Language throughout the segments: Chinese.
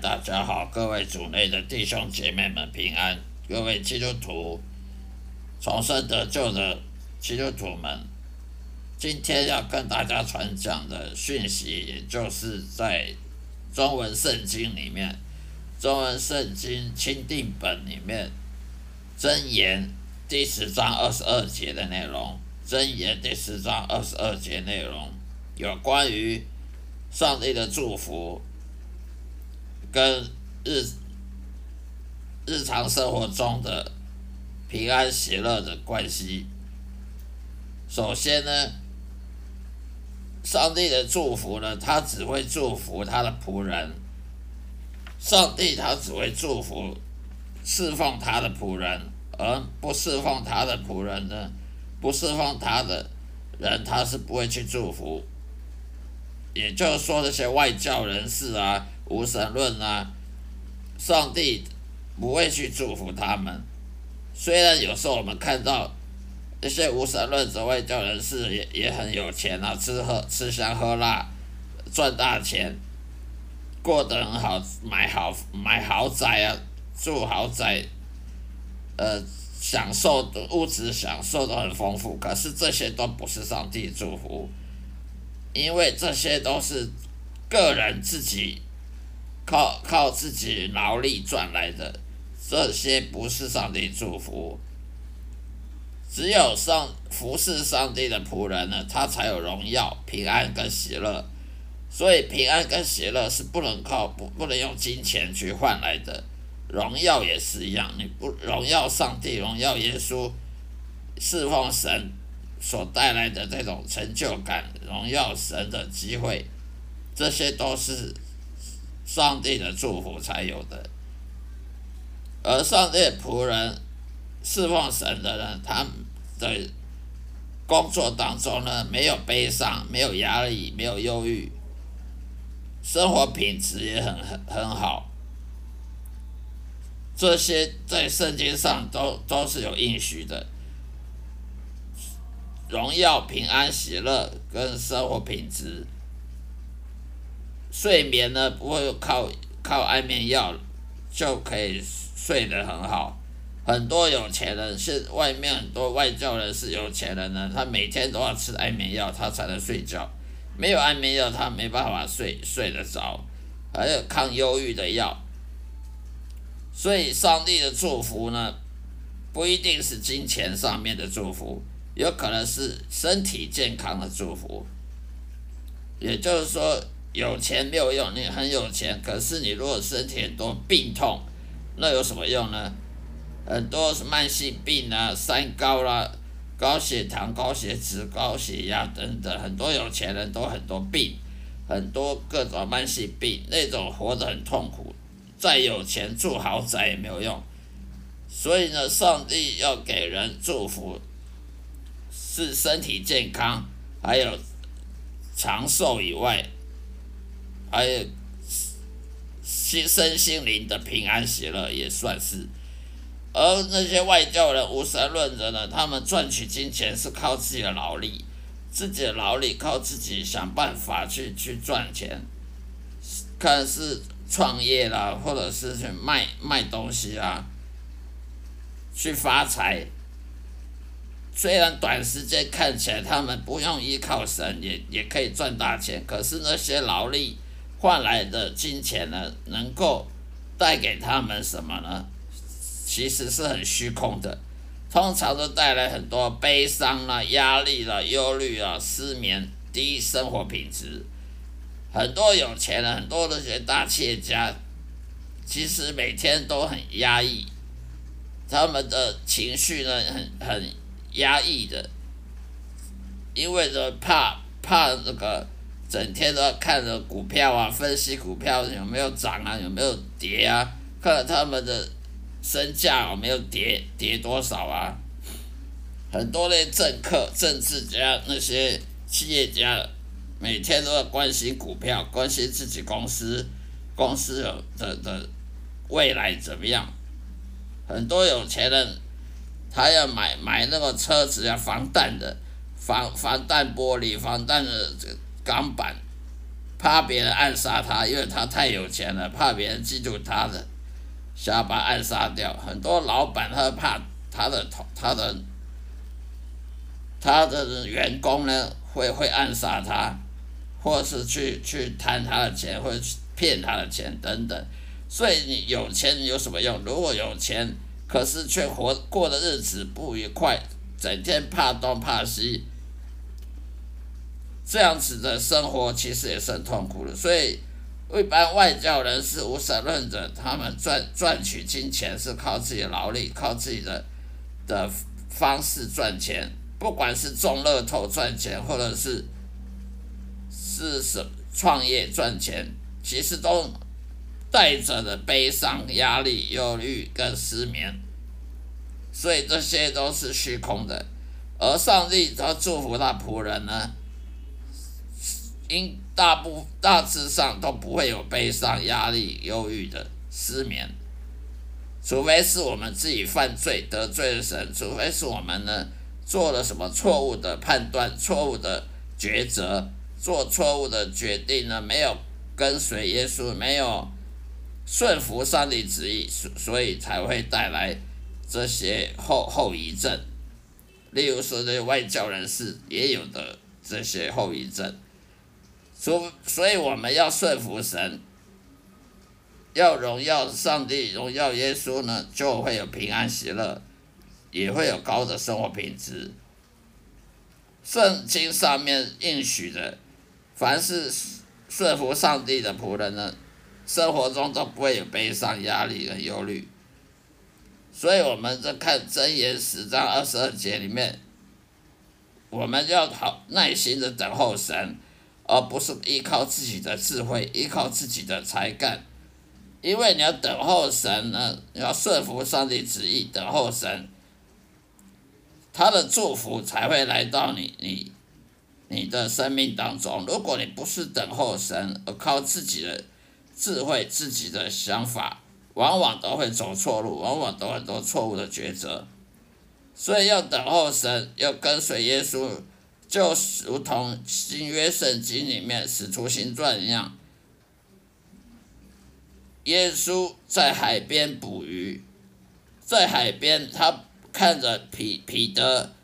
大家好，各位主内的弟兄姐妹们平安，各位基督徒重生得救的基督徒们，今天要跟大家传讲的讯息，也就是在中文圣经里面，中文圣经钦定本里面箴言第十章二十二节的内容，箴言第十章二十二节内容有关于上帝的祝福。跟日日常生活中的平安喜乐的关系。首先呢，上帝的祝福呢，他只会祝福他的仆人。上帝他只会祝福侍奉他的仆人，而不侍奉他的仆人呢，不侍奉他的人，他是不会去祝福。也就是说，这些外教人士啊。无神论啊，上帝不会去祝福他们。虽然有时候我们看到一些无神论者、外教人士也也很有钱啊，吃喝吃香喝辣，赚大钱，过得很好，买好买豪宅啊，住豪宅，呃，享受的物质享受都很丰富。可是这些都不是上帝祝福，因为这些都是个人自己。靠靠自己劳力赚来的，这些不是上帝祝福。只有上服侍上帝的仆人呢，他才有荣耀、平安跟喜乐。所以平安跟喜乐是不能靠不不能用金钱去换来的，荣耀也是一样。你不荣耀上帝、荣耀耶稣、侍奉神所带来的这种成就感、荣耀神的机会，这些都是。上帝的祝福才有的，而上帝仆人侍奉神的人，他的工作当中呢，没有悲伤，没有压力，没有忧郁，生活品质也很很很好。这些在圣经上都都是有应许的，荣耀、平安、喜乐跟生活品质。睡眠呢，不会靠靠安眠药就可以睡得很好。很多有钱人是外面很多外教人是有钱人呢，他每天都要吃安眠药，他才能睡觉。没有安眠药，他没办法睡睡得着。还有抗忧郁的药。所以上帝的祝福呢，不一定是金钱上面的祝福，有可能是身体健康的祝福。也就是说。有钱没有用，你很有钱，可是你如果身体很多病痛，那有什么用呢？很多慢性病啊，三高啦，高血糖、高血脂、高血压等等，很多有钱人都很多病，很多各种慢性病，那种活得很痛苦，再有钱住豪宅也没有用。所以呢，上帝要给人祝福，是身体健康，还有长寿以外。还有心身心灵的平安喜乐也算是，而那些外教人无神论者呢？他们赚取金钱是靠自己的劳力，自己的劳力靠自己想办法去去赚钱，看是创业啦，或者是去卖卖东西啊，去发财。虽然短时间看起来他们不用依靠神，也也可以赚大钱，可是那些劳力。换来的金钱呢，能够带给他们什么呢？其实是很虚空的，通常都带来很多悲伤啦、压力啦、忧虑啊、失眠、低生活品质。很多有钱人，很多那些大企业家，其实每天都很压抑，他们的情绪呢，很很压抑的，因为呢怕怕这个。整天都要看着股票啊，分析股票有没有涨啊，有没有跌啊，看他们的身价有没有跌，跌多少啊？很多的政客、政治家、那些企业家，每天都要关心股票，关心自己公司公司的的未来怎么样。很多有钱人，他要买买那个车子要防弹的，防防弹玻璃，防弹的这。钢板，怕别人暗杀他，因为他太有钱了，怕别人记住他的，想要把暗杀掉。很多老板他怕他的头，他的他的员工呢会会暗杀他，或是去去贪他的钱，或者去骗他的钱等等。所以你有钱有什么用？如果有钱，可是却活过的日子不愉快，整天怕东怕西。这样子的生活其实也是很痛苦的，所以一般外教人士、无神论者，他们赚赚取金钱是靠自己的劳力，靠自己的的方式赚钱，不管是中乐透赚钱，或者是是什创业赚钱，其实都带着的悲伤、压力、忧虑跟失眠，所以这些都是虚空的，而上帝他祝福他仆人呢。因大部大致上都不会有悲伤、压力、忧郁的失眠，除非是我们自己犯罪得罪了神，除非是我们呢做了什么错误的判断、错误的抉择、做错误的决定呢，没有跟随耶稣，没有顺服上帝旨意，所所以才会带来这些后后遗症。例如说，这些外教人士也有的这些后遗症。所所以我们要顺服神，要荣耀上帝，荣耀耶稣呢，就会有平安喜乐，也会有高的生活品质。圣经上面应许的，凡是顺服上帝的仆人呢，生活中都不会有悲伤、压力和忧虑。所以我们在看箴言十章二十二节里面，我们要好耐心的等候神。而不是依靠自己的智慧，依靠自己的才干，因为你要等候神呢，要顺服上帝旨意，等候神，他的祝福才会来到你你你的生命当中。如果你不是等候神，而靠自己的智慧、自己的想法，往往都会走错路，往往都很多错误的抉择。所以要等候神，要跟随耶稣。就如同新约圣经里面使徒行传一样，耶稣在海边捕鱼，在海边他看着彼彼得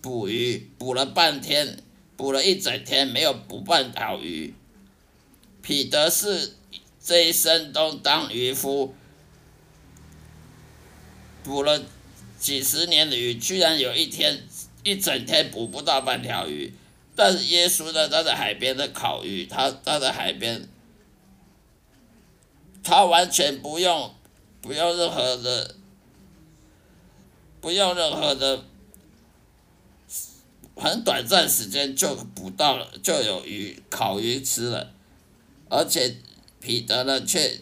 捕鱼，捕了半天，捕了一整天没有捕半条鱼。彼得是这一生都当渔夫，捕了几十年的鱼，居然有一天。一整天捕不到半条鱼，但是耶稣呢？他在海边的烤鱼，他他在海边，他完全不用不用任何的，不用任何的，很短暂时间就捕到了，就有鱼烤鱼吃了，而且彼得呢，却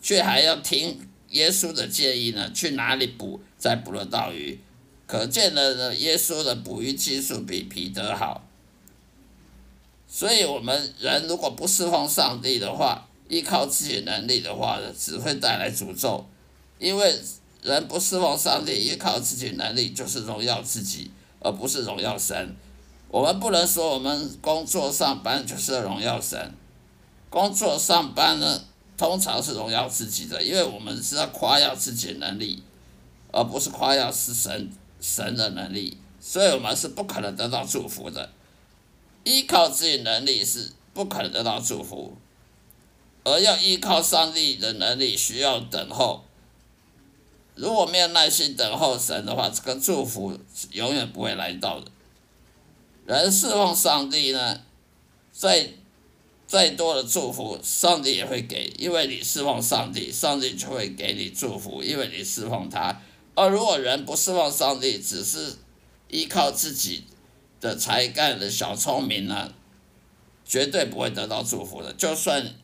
却还要听耶稣的建议呢，去哪里捕才捕得到鱼。可见的呢，耶稣的捕鱼技术比彼得好。所以，我们人如果不侍奉上帝的话，依靠自己能力的话呢，只会带来诅咒。因为人不侍奉上帝，依靠自己能力，就是荣耀自己，而不是荣耀神。我们不能说我们工作上班就是荣耀神。工作上班呢，通常是荣耀自己的，因为我们是要夸耀自己的能力，而不是夸耀是神。神的能力，所以我们是不可能得到祝福的。依靠自己能力是不可能得到祝福，而要依靠上帝的能力，需要等候。如果没有耐心等候神的话，这个祝福永远不会来到的。人侍奉上帝呢，在再多的祝福，上帝也会给，因为你侍奉上帝，上帝就会给你祝福，因为你侍奉他。而如果人不侍奉上帝，只是依靠自己的才干的小聪明呢，绝对不会得到祝福的。就算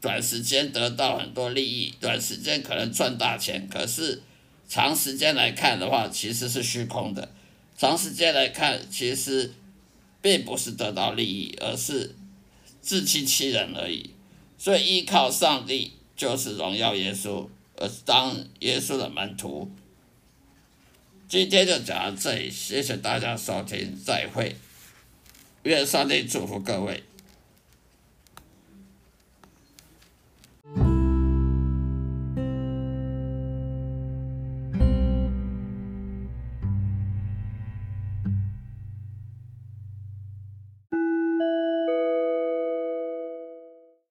短时间得到很多利益，短时间可能赚大钱，可是长时间来看的话，其实是虚空的。长时间来看，其实并不是得到利益，而是自欺欺人而已。所以依靠上帝就是荣耀耶稣，而当耶稣的门徒。今天就讲到这里，谢谢大家收听，再会，愿上帝祝福各位。